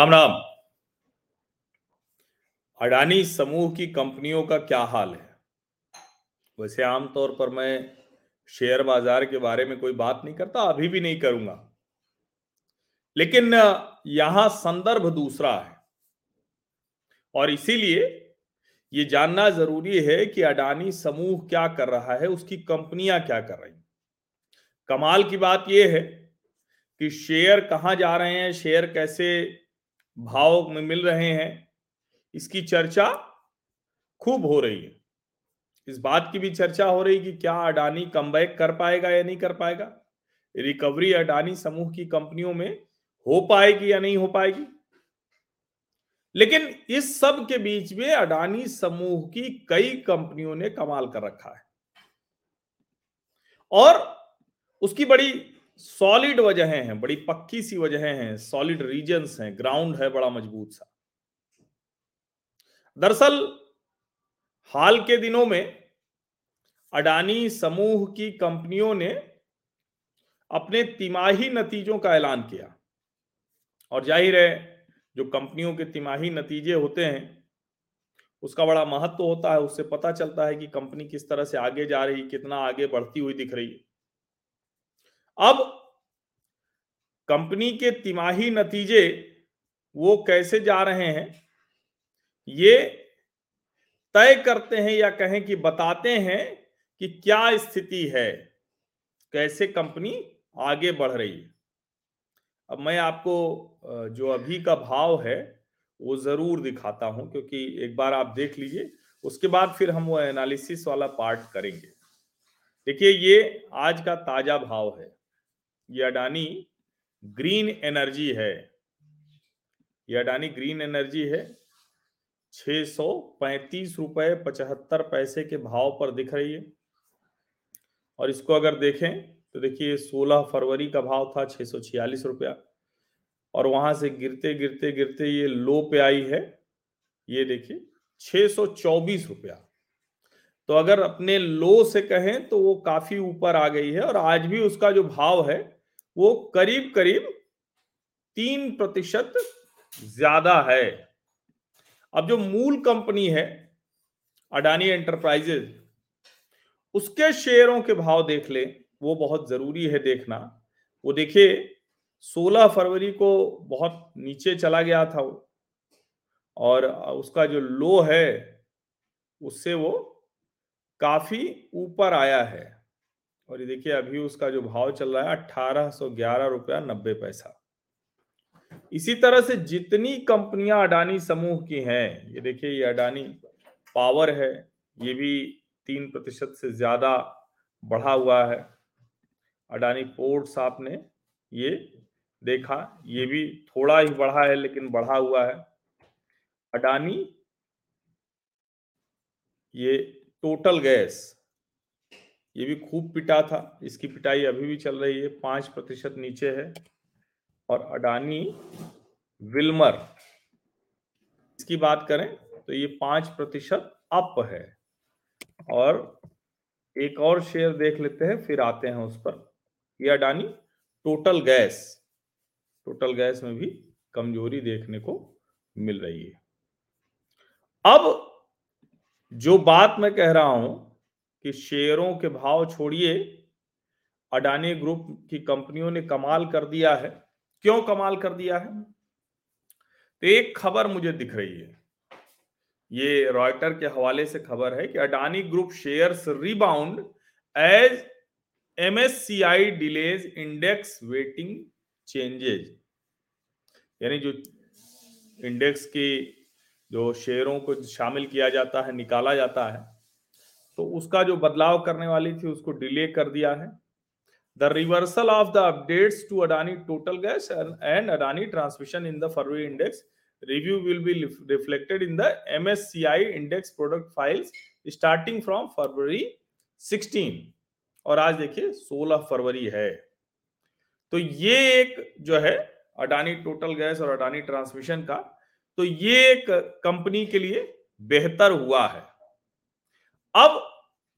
राम राम अडानी समूह की कंपनियों का क्या हाल है? वैसे आमतौर पर मैं शेयर बाज़ार के बारे में कोई बात नहीं करता, अभी भी नहीं करूँगा। लेकिन, यहाँ संदर्भ दूसरा है। और इसीलिए ये जानना ज़रूरी है कि अडानी समूह क्या कर रहा है, उसकी कंपनियाँ क्या कर रही कमाल की बात यह है कि शेयर कहाँ जा रहे हैं, शेयर कैसे भाव में मिल रहे हैं, इसकी चर्चा खूब हो रही है। इस बात की भी चर्चा हो रही कि क्या अडानी कम कर पाएगा या नहीं कर पाएगा? रिकवरी अडानी समूह की कंपनियों में हो पाएगी या नहीं हो पाएगी? लेकिन इस सब के बीच में अडानी समूह की कई कंपनियों ने कमाल कर रखा है। और उसकी बड़ी सॉलिड वजहें हैं, बड़ी पक्की सी वजहें हैं, सॉलिड रीजन्स हैं, ग्राउंड है बड़ा मज़बूत सा। दरअसल, हाल के दिनों में अडानी समूह की कंपनियों ने अपने तिमाही नतीजों का ऐलान किया। और ज़ाहिर है, जो कंपनियों के तिमाही नतीजे होते हैं, उसका बड़ा महत्व होता है, उससे पता चलता है कि कंपनी किस तरह से आगे जा रही, कितना आगे बढ़ती हुई दिख रही है। अब कंपनी के तिमाही नतीजे वो कैसे जा रहे हैं, ये तय करते हैं या कहें कि बताते हैं कि क्या स्थिति है, कैसे कंपनी आगे बढ़ रही है। अब मैं आपको जो अभी का भाव है, वो ज़रूर दिखाता हूँ, क्योंकि एक बार आप देख लीजिए, उसके बाद फिर हम वो एनालिसिस वाला पार्ट करेंगे। देखिए, ये आज का ताज़ा भाव है। ये अडानी ग्रीन एनर्जी है। ये अडानी ग्रीन एनर्जी है। छह सौ पैंतीस रुपए पचहत्तर पैसे के भाव पर दिख रही है। और इसको अगर देखें तो देखिए 16 फरवरी का भाव था छह सौ छियालीस रुपया। और वहाँ से गिरते गिरते गिरते ये लो पे आई है। ये देखिए, छह सौ चौबीस रुपया। तो अगर अपने लो से कहें तो वो काफ़ी ऊपर आ गई है। और आज भी उसका जो भाव है वो करीब करीब तीन प्रतिशत ज़्यादा है। अब जो मूल कंपनी है, अडानी एंटरप्राइजेज, उसके शेयरों के भाव देख ले, वो बहुत ज़रूरी है देखना। वो देखिए 16 फरवरी को बहुत नीचे चला गया था वो, और उसका जो लो है, उससे वो काफ़ी ऊपर आया है। और ये देखिए, अभी उसका जो भाव चल रहा है, अठारह सौ ग्यारह रुपया नब्बे पैसा। इसी तरह से जितनी कंपनियाँ अडानी समूह की हैं, ये देखिए, ये अडानी पावर है, ये भी तीन प्रतिशत से ज़्यादा बढ़ा हुआ है। अडानी पोर्ट्स आपने ये देखा, ये भी थोड़ा ही बढ़ा है, लेकिन बढ़ा हुआ है। अडानी, ये टोटल गैस ये भी खूब पिटा था। इसकी पिटाई अभी भी चल रही है। पाँच प्रतिशत नीचे है। और अडानी विल्मर, इसकी बात करें तो ये पाँच प्रतिशत अप है। और एक और शेयर देख लेते हैं, फिर आते हैं उस पर। ये Adani Total Gas Total Gas में भी कमज़ोरी देखने को मिल रही है। अब जो बात मैं कह रहा हूँ कि शेयरों के भाव छोड़िए। अडानी ग्रुप की कंपनियों ने कमाल कर दिया है। क्यों कमाल कर दिया है? तो एक खबर मुझे दिख रही है। ये रॉयटर के हवाले से खबर है कि Adani group shares rebound as MSCI delays index weighting changes. यानी जो इंडेक्स की जो शेयरों को शामिल किया जाता है, निकाला जाता है तो उसका जो बदलाव करने वाली थी, उसको डिले कर दिया है। The reversal of the updates to Adani Total Gas and Adani Transmission in the February index review will be reflected in the MSCI index product files starting from February 16 और आज देखिए 16 फरवरी है। तो ये एक जो है अडानी टोटल गैस और अडानी ट्रांसमिशन का तो ये एक कंपनी के लिए बेहतर हुआ है। अब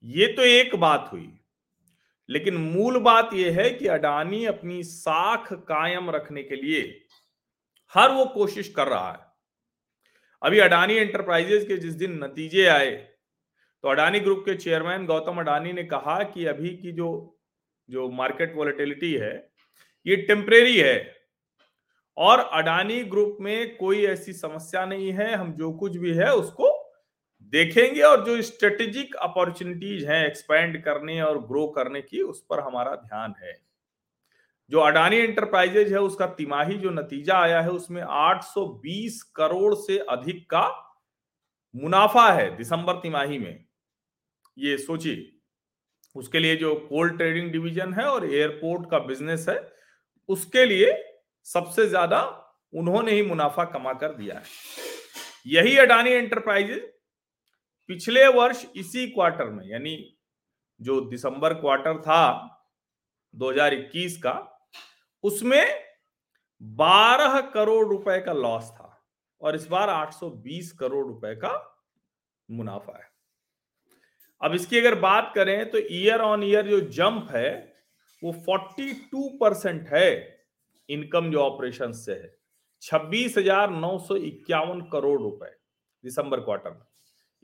ये तो एक बात हुई। लेकिन मूल बात यह है कि अडानी अपनी साख कायम रखने के लिए हर वो कोशिश कर रहा है। अभी अडानी एंटरप्राइजेज के जिस दिन नतीजे आए तो अडानी ग्रुप के चेयरमैन गौतम अडानी ने कहा कि अभी की जो जो मार्केट वॉलेटिलिटी है, ये टेम्परेरी है। और अडानी ग्रुप में कोई ऐसी समस्या नहीं है, हम जो कुछ भी है उसको देखेंगे और जो स्ट्रेटेजिक अपॉर्चुनिटीज़ हैं एक्सपेंड करने और ग्रो करने की, उस पर हमारा ध्यान है। जो अडानी एंटरप्राइजेज है, उसका तिमाही जो नतीजा आया है, उसमें 820 करोड़ से अधिक का मुनाफा है दिसंबर तिमाही में। ये सोचिए, उसके लिए जो कोल्ड ट्रेडिंग डिवीज़न है और एयरपोर्ट का बिज़नेस है, उसके लिए सबसे ज़्यादा उन्होंने ही मुनाफा कमा कर दिया है। यही अडानी एंटरप्राइजेज पिछले वर्ष इसी क्वार्टर में, यानी जो दिसंबर क्वार्टर था 2021 का, उसमें 12 करोड़ रुपए का लॉस था और इस बार 820 करोड़ रुपए का मुनाफा है। अब इसकी अगर बात करें तो ईयर ऑन ईयर जो जंप है, वो 42 परसेंट है इनकम जो ऑपरेशन से है। छब्बीस हज़ार नौ सौ इक्यावन करोड़ रुपए दिसंबर क्वार्टर में।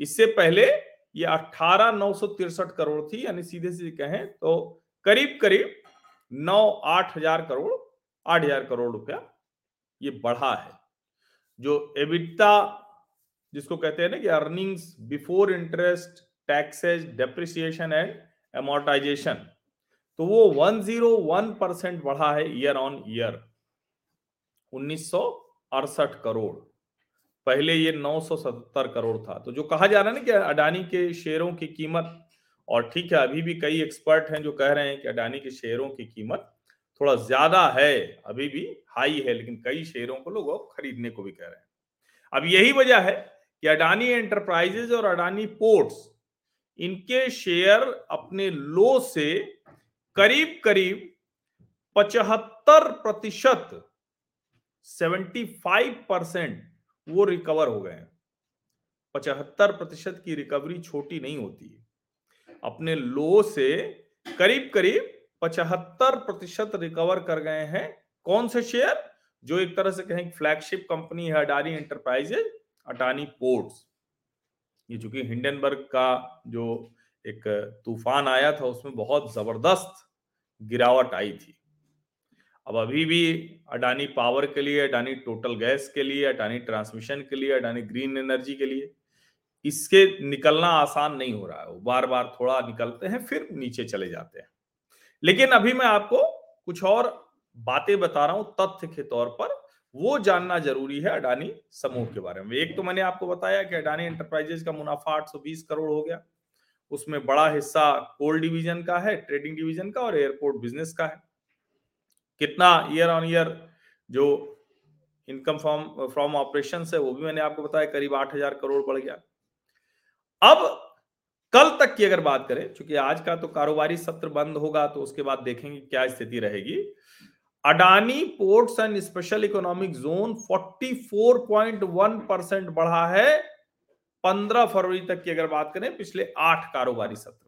इससे पहले ये अठारह नौ सौ तिरसठ करोड़ थी, यानी सीधे सीधे कहें तो करीब करीब नौ आठ हज़ार करोड़, आठ हज़ार करोड़ रुपया ये बढ़ा है। जो एबिटा जिसको कहते हैं ना कि earnings before interest taxes depreciation and amortisation तो वो 101 परसेंट बढ़ा है ईयर ऑन ईयर उन्नीस सौ अड़सठ करोड़। पहले ये 977 करोड़ था। तो जो कहा जा रहा है ना कि अडानी के शेयरों की कीमत, और ठीक है, अभी भी कई एक्सपर्ट हैं जो कह रहे हैं कि अडानी के शेयरों की कीमत थोड़ा ज़्यादा है, अभी भी हाई है, लेकिन कई शेयरों को लोग खरीदने को भी कह रहे हैं। अब यही वजह है कि अडानी एंटरप्राइजेज और अडानी पोर्ट्स इनके शेयर अपने लो से करीब करीब पचहत्तर प्रतिशत सेवेंटी फाइव परसेंट वो रिकवर हो गए हैं। पचहत्तर प्रतिशत की रिकवरी छोटी नहीं होती। है अपने लो से करीब करीब पचहत्तर प्रतिशत रिकवर कर गए हैं। कौन से शेयर जो एक तरह से कहें फ्लैगशिप कंपनी है अडानी एंटरप्राइजेज अडानी पोर्ट्स ये चूँकि हिंडनबर्ग का जो एक तूफ़ान आया था, उसमें बहुत ज़बरदस्त गिरावट आई थी। अब अभी भी अडानी पावर के लिए, अडानी टोटल गैस के लिए, अडानी ट्रांसमिशन के लिए, अडानी ग्रीन एनर्जी के लिए, इसके निकलना आसान नहीं हो रहा है। वो बार बार थोड़ा निकलते हैं, फिर नीचे चले जाते हैं। लेकिन अभी मैं आपको कुछ और बातें बता रहा हूँ, तथ्य के तौर पर। वो जानना ज़रूरी है अडानी समूह के बारे में। एक तो मैंने आपको बताया कि अडानी एंटरप्राइजेज का मुनाफा 820 करोड़ हो गया। उसमें बड़ा हिस्सा कोल डिवीज़न का है ट्रेडिंग डिवीज़न का और एयरपोर्ट बिज़नेस का है। कितना ईयर ऑन ईयर जो इनकम फ्रॉम फ्रॉम ऑपरेशन है, वो भी मैंने आपको बताया, करीब आठ हज़ार करोड़ बढ़ गया। अब कल तक की अगर बात करें क्योंकि आज का तो कारोबारी सत्र बंद होगा तो उसके बाद देखेंगे क्या स्थिति रहेगी। Adani Ports and Special Economic Zone 44.1 percent बढ़ा है। 15 फरवरी तक की अगर बात करें, पिछले आठ कारोबारी सत्र।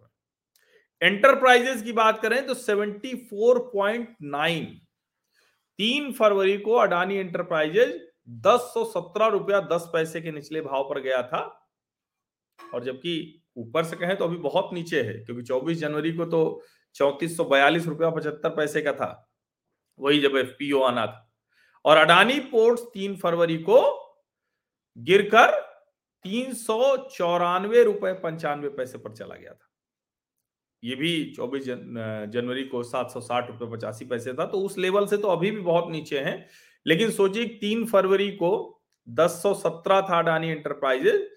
एंटरप्राइजेस की बात करें तो 74.9 तीन फरवरी को अडानी एंटरप्राइजेज दस सौ सत्रह रुपया दस पैसे के निचले भाव पर गया था। और जबकि ऊपर से कहें तो अभी बहुत नीचे है, क्योंकि 24 जनवरी को तो चौतीस सौ बयालीस रुपया पचहत्तर पैसे का था। वही जब एफ़ आना था। और अडानी पोर्ट्स तीन फरवरी को गिरकर तीन सौ चौरानवे रुपए पंचानवे पैसे पर चला गया था। ये भी 24 जन, जनवरी को सात सौ साठ रुपए पचासी पैसे था तो उस लेवल से तो अभी भी बहुत नीचे हैं। लेकिन सोचिए तीन फरवरी को दस सौ सत्रह था अडानी एंटरप्राइजेज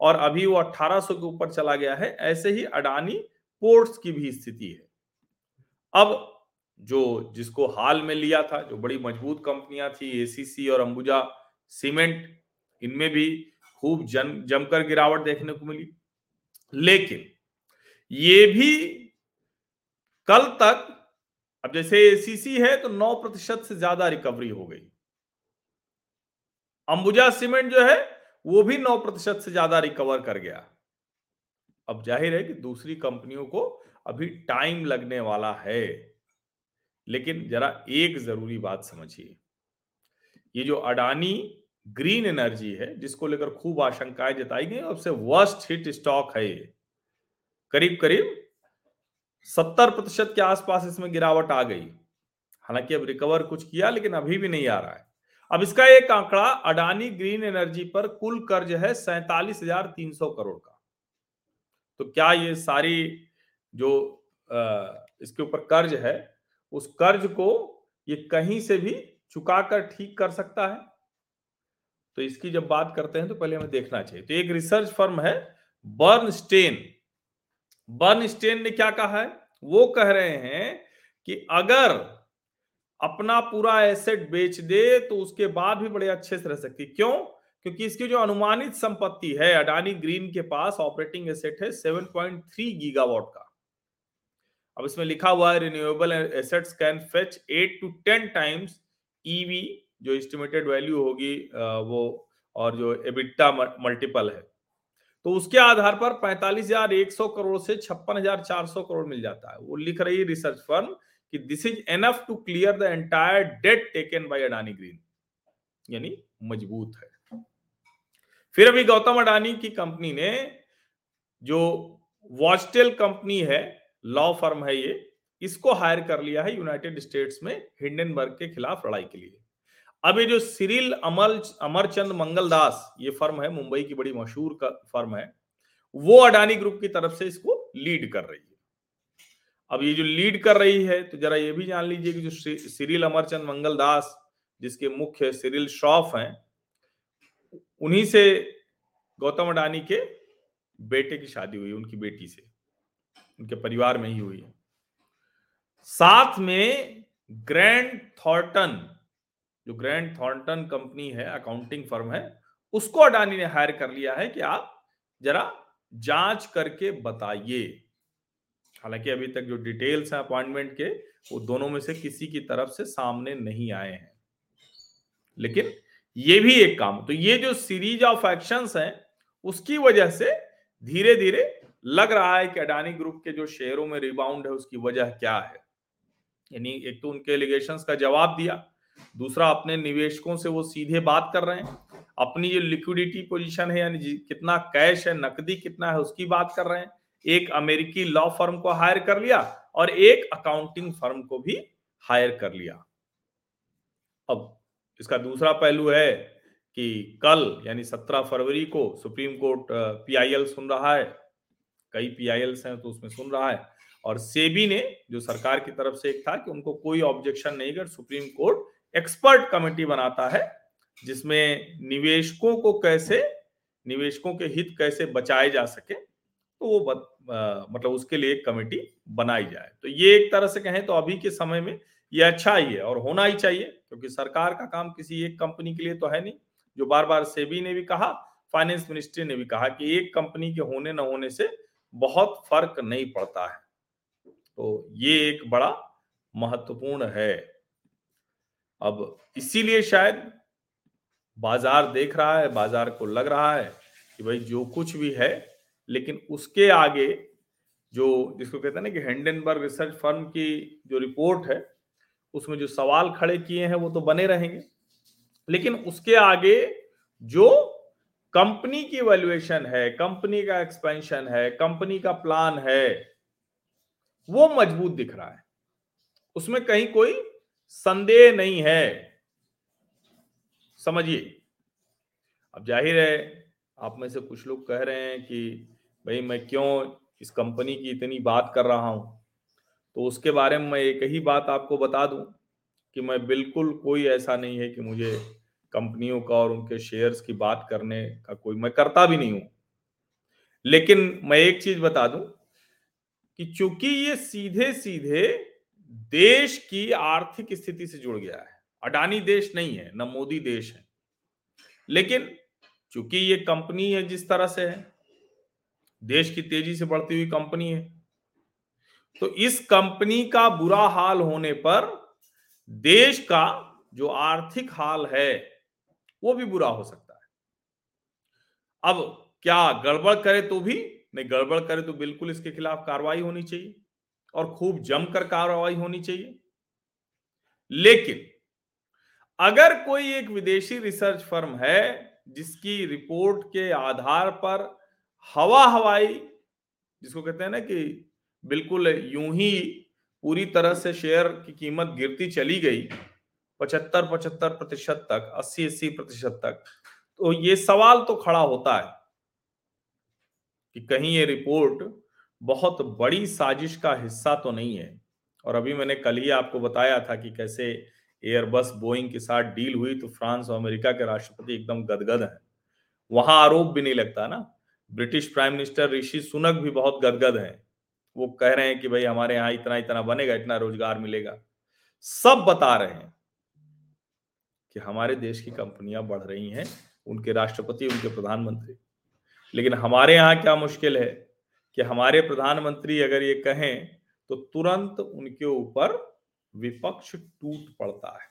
और अभी वो अट्ठारह सौ के ऊपर चला गया है ऐसे ही अडानी पोर्ट्स की भी स्थिति है। अब जो जिसको हाल में लिया था जो बड़ी मज़बूत कंपनियाँ थी एसीसी और अंबुजा सीमेंट इनमें भी खूब जम जमकर गिरावट देखने को मिली। लेकिन ये भी कल तक, अब जैसे एसीसी है तो 9 प्रतिशत से ज़्यादा रिकवरी हो गई। अंबुजा सीमेंट जो है, वो भी 9 प्रतिशत से ज़्यादा रिकवर कर गया। अब ज़ाहिर है कि दूसरी कंपनियों को अभी टाइम लगने वाला है। लेकिन जरा एक ज़रूरी बात समझिए। ये जो अडानी ग्रीन एनर्जी है, जिसको लेकर खूब आशंकाएँ जताई गई सबसे वर्स्ट हिट स्टॉक है ये। करीब करीब सत्तर प्रतिशत के आसपास इसमें गिरावट आ गई। हालाँकि अब रिकवर कुछ किया, लेकिन अभी भी नहीं आ रहा है। अब इसका एक आंकड़ा, अडानी ग्रीन एनर्जी पर कुल कर्ज है सैतालीस हज़ार तीन सौ करोड़ का। तो क्या ये सारी जो इसके ऊपर कर्ज है, उस कर्ज को ये कहीं से भी चुकाकर ठीक कर सकता है? तो इसकी जब बात करते हैं तो पहले हमें देखना चाहिए। तो एक रिसर्च फर्म है बर्न स्टेन बर्न स्टेन ने क्या कहा है? वो कह रहे हैं कि अगर अपना पूरा एसेट बेच दे तो उसके बाद भी बड़े अच्छे से रह सकती क्यों? क्योंकि इसकी जो अनुमानित संपत्ति है, अडानी ग्रीन के पास ऑपरेटिंग एसेट है 7.3 गीगावाट का। अब इसमें लिखा हुआ है, renewable assets can fetch 8 to 10 times EV, जो एस्टिमेटेड वैल्यू होगी वो, और जो एबिटा मल्टीपल है। तो उसके आधार पर पैंतालीस हज़ार एक सौ करोड़ से छप्पन हज़ार चार सौ करोड़ मिल जाता है। वो लिख रही रिसर्च फर्म कि this is enough to clear the entire debt taken by Adani Green यानी मज़बूत है। फिर अभी गौतम अडानी की कंपनी ने जो वॉचटेल कंपनी है लॉ फर्म है ये, इसको हायर कर लिया है यूनाइटेड स्टेट्स में हिंडनबर्ग के खिलाफ लड़ाई के लिए। अब ये जो सिरिल अमल, अमरचंद मंगलदास ये फर्म है, मुंबई की बड़ी मशहूर फर्म है, वो अडानी ग्रुप की तरफ़ से इसको लीड कर रही है। अब ये जो लीड कर रही है तो जरा ये भी जान लीजिए कि जो सिरिल अमरचंद मंगलदास जिसके मुख्य सिरिल श्रॉफ हैं, उन्हीं से गौतम अडानी के बेटे की शादी हुई, उनकी बेटी से, उनके परिवार में ही हुई है। साथ में ग्रैंड थॉर्टन जो ग्रैंड थॉर्टन कंपनी है अकाउंटिंग फर्म है, उसको अडानी ने हायर कर लिया है कि आप जरा जाँच करके बताइए। हालाँकि अभी तक जो डिटेल्स हैं अपॉइंटमेंट के, वो दोनों में से किसी की तरफ़ से सामने नहीं आए हैं। लेकिन ये भी एक काम तो ये जो सीरीज़ ऑफ़ एक्शंस हैं, उसकी वजह से धीरे धीरे लग रहा है कि अडानी ग्रुप के जो शेयरों में रिबाउंड है, उसकी वजह क्या है? यानी एक तो उनके एलिगेशन का जवाब दिया दूसरा, अपने निवेशकों से वो सीधे बात कर रहे हैं। अपनी जो लिक्विडिटी पोजीशन है, यानी कितना कैश है, नकदी कितना है, उसकी बात कर रहे हैं। एक अमेरिकी लॉ फर्म को हायर कर लिया और एक अकाउंटिंग फर्म को भी हायर कर लिया। अब इसका दूसरा पहलू है कि कल, यानी 17 फरवरी को सुप्रीम कोर्ट पीआईएल सुन रहा है। कई पीआईएल हैं तो उसमें सुन रहा है। और सेबी ने, जो सरकार की तरफ़ से एक था कि उनको कोई ऑब्जेक्शन नहीं कर सुप्रीम कोर्ट एक्सपर्ट कमेटी बनाता है जिसमें निवेशकों को कैसे निवेशकों के हित कैसे बचाए जा सके तो वो बत, आ, मतलब उसके लिए एक कमेटी बनाई जाए। तो ये एक तरह से कहें तो अभी के समय में ये अच्छा ही है और होना ही चाहिए क्योंकि सरकार का काम किसी एक कंपनी के लिए तो है नहीं। जो बार बार सेबी ने भी कहा फाइनेंस मिनिस्ट्री ने भी कहा कि एक कंपनी के होने न होने से बहुत फ़र्क नहीं पड़ता है। तो ये एक बड़ा महत्वपूर्ण है। अब इसीलिए शायद बाज़ार देख रहा है, बाज़ार को लग रहा है कि भाई जो कुछ भी है, लेकिन उसके आगे जो जिसको कहते हैं ना कि हेंडनबर्ग रिसर्च फर्म की जो रिपोर्ट है, उसमें जो सवाल खड़े किए हैं, वो तो बने रहेंगे। लेकिन उसके आगे जो कंपनी की वैल्यूएशन है, कंपनी का एक्सपेंशन है, कंपनी का प्लान है, वो मज़बूत दिख रहा है। उसमें कहीं कोई संदेह नहीं है। समझिए। अब ज़ाहिर है, आप में से कुछ लोग कह रहे हैं कि, भाई, मैं क्यों इस कंपनी की इतनी बात कर रहा हूँ? तो उसके बारे में मैं एक ही बात आपको बता दूँ कि मैं बिल्कुल कोई ऐसा नहीं है कि मुझे कंपनियों का और उनके शेयर्स की बात करने का कोई, मैं करता भी नहीं हूँ। लेकिन मैं एक चीज़ बता दूँ कि चूँकि ये सीधे सीधे देश की आर्थिक स्थिति से जुड़ गया है। अडानी देश नहीं है, न मोदी देश है। लेकिन चूँकि ये कंपनी है, जिस तरह से है, देश की तेज़ी से बढ़ती हुई कंपनी है तो इस कंपनी का बुरा हाल होने पर देश का जो आर्थिक हाल है, वो भी बुरा हो सकता है। अब क्या गड़बड़ करे तो भी? नहीं, गड़बड़ करे तो बिल्कुल इसके खिलाफ कार्रवाई होनी चाहिए। और खूब जमकर कार्रवाई होनी चाहिए। लेकिन अगर कोई एक विदेशी रिसर्च फर्म है जिसकी रिपोर्ट के आधार पर हवा हवाई, जिसको कहते हैं ना कि बिल्कुल यूँ ही पूरी तरह से शेयर की कीमत गिरती चली गई पचहत्तर पचहत्तर प्रतिशत तक अस्सी अस्सी प्रतिशत तक तो ये सवाल तो खड़ा होता है कि कहीं ये रिपोर्ट बहुत बड़ी साजिश का हिस्सा तो नहीं है। और अभी मैंने कल ही आपको बताया था कि कैसे एयरबस बोइंग के साथ डील हुई तो फ्रांस और अमेरिका के राष्ट्रपति एकदम गदगद हैं। वहाँ आरोप भी नहीं लगता ना। British prime minister Rishi Sunak भी बहुत गदगद हैं। वो कह रहे हैं कि भाई हमारे यहाँ इतना इतना बनेगा, इतना रोज़गार मिलेगा। सब बता रहे हैं कि हमारे देश की कंपनियाँ बढ़ रही हैं, उनके राष्ट्रपति, उनके प्रधानमंत्री। लेकिन हमारे यहाँ क्या मुश्किल है? कि हमारे प्रधानमंत्री अगर ये कहें तो तुरंत उनके ऊपर विपक्ष टूट पड़ता है।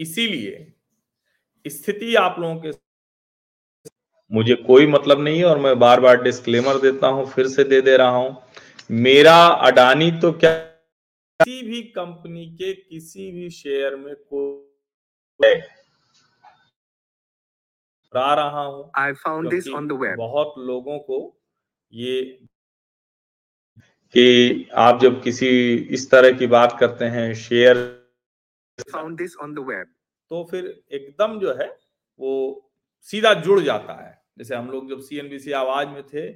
इसीलिए स्थिति आप लोगों के मुझे कोई मतलब नहीं है और मैं बार बार डिस्क्लेमर देता हूँ, फिर से दे दे रहा हूँ। मेरा अडानी तो क्या किसी भी कंपनी के किसी भी शेयर में कोई ला रहा हूँ आई found this क्योंकि on the web. बहुत लोगों को ये कि आप जब किसी इस तरह की बात करते हैं share found this on the web. तो फिर एकदम जो है वो सीधा जुड़ जाता है जैसे हम लोग जब सीएनबीसी आवाज़ में थे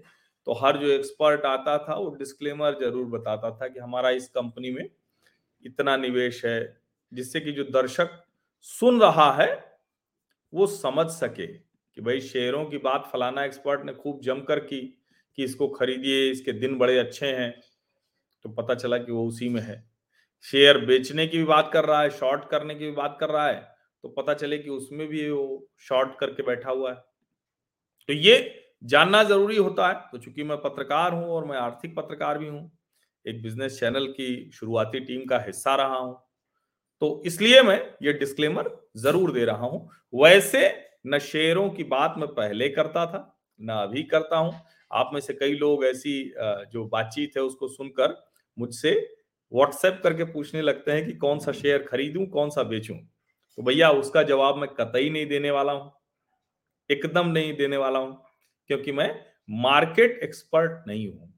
तो हर जो एक्सपर्ट आता था वो डिस्क्लेमर ज़रूर बताता था कि हमारा इस कंपनी में इतना निवेश है जिससे कि जो दर्शक सुन रहा है वो समझ सके कि भाई शेयरों की बात फलाना एक्सपर्ट ने खूब जमकर की, कि इसको खरीदिए, इसके दिन बड़े अच्छे हैं। तो पता चला कि वो उसी में है। शेयर बेचने की भी बात कर रहा है शॉर्ट करने की भी बात कर रहा है तो पता चले कि उसमें भी वो शॉर्ट करके बैठा हुआ है। तो ये जानना ज़रूरी होता है। तो चूँकि मैं पत्रकार हूँ और मैं आर्थिक पत्रकार भी हूँ, एक बिज़नेस चैनल की शुरुआती टीम का हिस्सा रहा हूँ। तो इसलिए मैं ये डिस्क्लेमर ज़रूर दे रहा हूँ। वैसे न शेयरों की बात मैं पहले करता था, न अभी करता हूँ। आप में से कई लोग ऐसी जो बातचीत है उसको सुनकर मुझसे व्हाट्सएप करके पूछने लगते हैं कि कौन सा शेयर खरीदूं, कौन सा बेचूं? तो भैया, उसका जवाब मैं कतई नहीं देने वाला हूँ, एकदम नहीं देने वाला हूँ, क्योंकि मैं मार्केट एक्सपर्ट नहीं हूँ।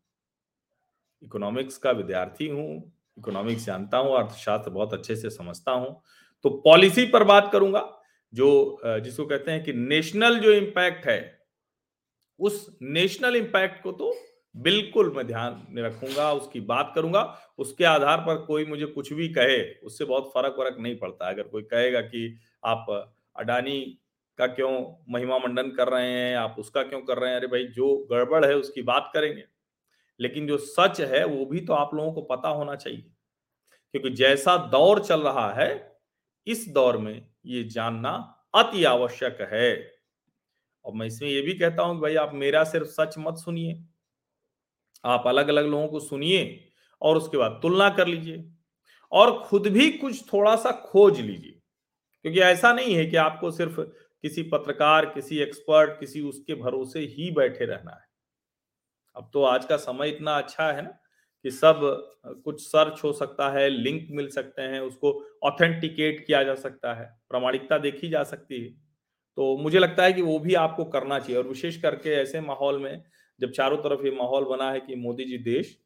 इकोनॉमिक्स का विद्यार्थी हूँ, इकोनॉमिक्स जानता हूँ, अर्थशास्त्र बहुत अच्छे से समझता हूँ। तो पॉलिसी पर बात करूँगा जो जिसको कहते हैं कि नेशनल जो इम्पैक्ट है, उस नेशनल इम्पैक्ट को तो बिल्कुल मैं ध्यान में रखूँगा, उसकी बात करूँगा। उसके आधार पर कोई मुझे कुछ भी कहे, उससे बहुत फ़र्क वरक नहीं पड़ता। अगर कोई कहेगा कि आप अडानी का क्यों महिमा मंडन कर रहे हैं, आप उसका क्यों कर रहे हैं, अरे भाई, जो गड़बड़ है उसकी बात करेंगे। लेकिन जो सच है, वो भी तो आप लोगों को पता होना चाहिए। क्योंकि जैसा दौर चल रहा है, इस दौर में ये जानना अति आवश्यक है। और मैं इसमें ये भी कहता हूँ भाई आप मेरा सिर्फ़ सच मत सुनिए। आप अलग अलग लोगों को सुनिए और उसके बाद तुलना कर लीजिए और खुद भी कुछ थोड़ा सा खोज लीजिए। क्योंकि ऐसा नहीं है कि आपको सिर्फ़ किसी पत्रकार, किसी एक्सपर्ट, किसी उसके भरोसे ही बैठे रहना है। अब तो आज का समय इतना अच्छा है ना कि सब, कुछ सर्च हो सकता है, लिंक मिल सकते हैं, उसको ऑथेंटिकेट किया जा सकता है, प्रामाणिकता देखी जा सकती है। तो मुझे लगता है कि वो भी आपको करना चाहिए, और विशेष करके ऐसे माहौल में, जब चारों तरफ़ ये माहौल बना है कि मोदी जी देश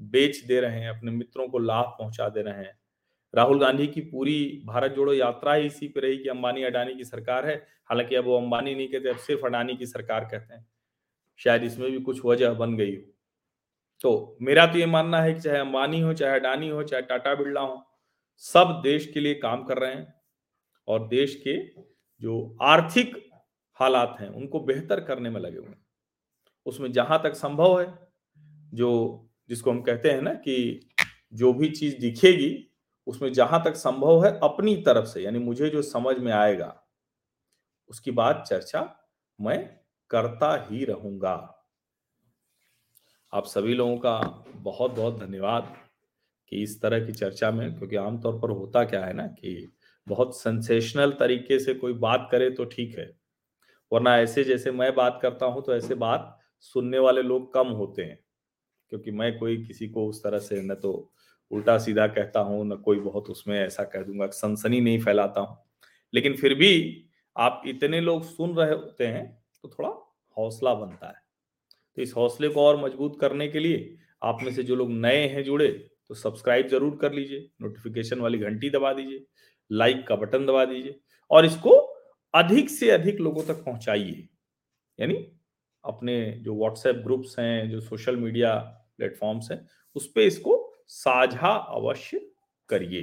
बेच दे रहे हैं, अपने मित्रों को लाभ पहुँचा दे रहे हैं। राहुल गांधी की पूरी भारत जोड़ो यात्रा ही इसी पे रही कि अंबानी अडानी की सरकार है, हालाँकि अब वो अंबानी नहीं कहते, अब सिर्फ़ अडानी की सरकार कहते हैं। शायद इसमें भी कुछ वजह बन गई हो। तो मेरा तो ये मानना है कि चाहे अंबानी हो, चाहे अडानी हो, चाहे टाटा बिरला हो, सब देश के लिए काम कर रहे हैं और देश के जो आर्थिक हालात हैं, उनको बेहतर करने में लगे हुए हैं। उसमें जहाँ तक संभव है, जो, जिसको हम कहते हैं ना कि जो भी चीज़ दिखेगी, उसमें जहाँ तक संभव है, अपनी तरफ़ से, यानी मुझे जो समझ में आएगा, उसकी बात चर्चा मैं करता ही रहूँगा। आप सभी लोगों का बहुत बहुत धन्यवाद कि इस तरह की चर्चा में, क्योंकि आमतौर पर होता क्या है ना कि बहुत सेंसेशनल तरीके से कोई बात करे तो ठीक है। वरना ऐसे जैसे मैं बात करता हूँ तो ऐसे बात सुनने वाले लोग कम होते हैं, क्योंकि मैं कोई किसी को उस तरह से न तो उल्टा सीधा कहता हूँ, न कोई बहुत उसमें ऐसा कह दूँगा, सनसनी नहीं फैलाता हूँ। लेकिन फिर भी आप इतने लोग सुन रहे होते हैं तो थोड़ा हौसला बनता है। तो इस हौसले को और मज़बूत करने के लिए आप में से जो लोग नए हैं जुड़े तो सब्सक्राइब ज़रूर कर लीजिए नोटिफिकेशन वाली घंटी दबा दीजिए लाइक का बटन दबा दीजिए और इसको अधिक से अधिक लोगों तक पहुंचाइए। यानी अपने जो व्हाट्सएप ग्रुप्स हैं जो सोशल मीडिया प्लेटफॉर्म्स हैं उस पर इसको साझा अवश्य करिए।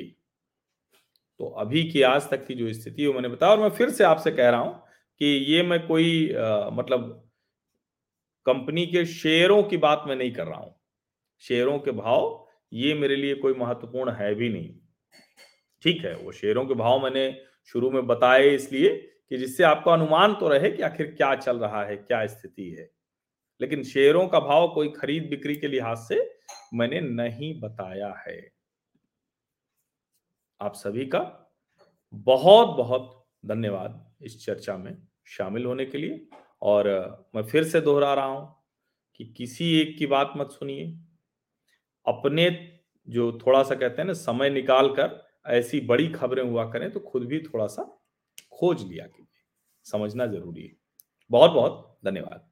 तो अभी की आज तक की जो स्थिति है मैंने बताया और मैं फिर से आपसे कह रहा हूँ कि ये मैं कोई आ, मतलब कंपनी के शेयरों की बात मैं नहीं कर रहा हूँ। शेयरों के भाव, ये मेरे लिए कोई महत्वपूर्ण है भी नहीं। ठीक है, वो शेयरों के भाव मैंने शुरू में बताए इसलिए कि जिससे आपको अनुमान तो रहे कि आखिर क्या चल रहा है, क्या स्थिति है। लेकिन शेयरों का भाव कोई खरीद बिक्री के लिहाज से मैंने नहीं बताया है। आप सभी का बहुत बहुत धन्यवाद इस चर्चा में शामिल होने के लिए। और मैं फिर से दोहरा रहा हूँ कि किसी एक की बात मत सुनिए। अपने जो थोड़ा सा कहते हैं ना, समय निकाल कर ऐसी बड़ी खबरें हुआ करें तो खुद भी थोड़ा सा खोज लिया कीजिए। समझना ज़रूरी है। बहुत बहुत धन्यवाद।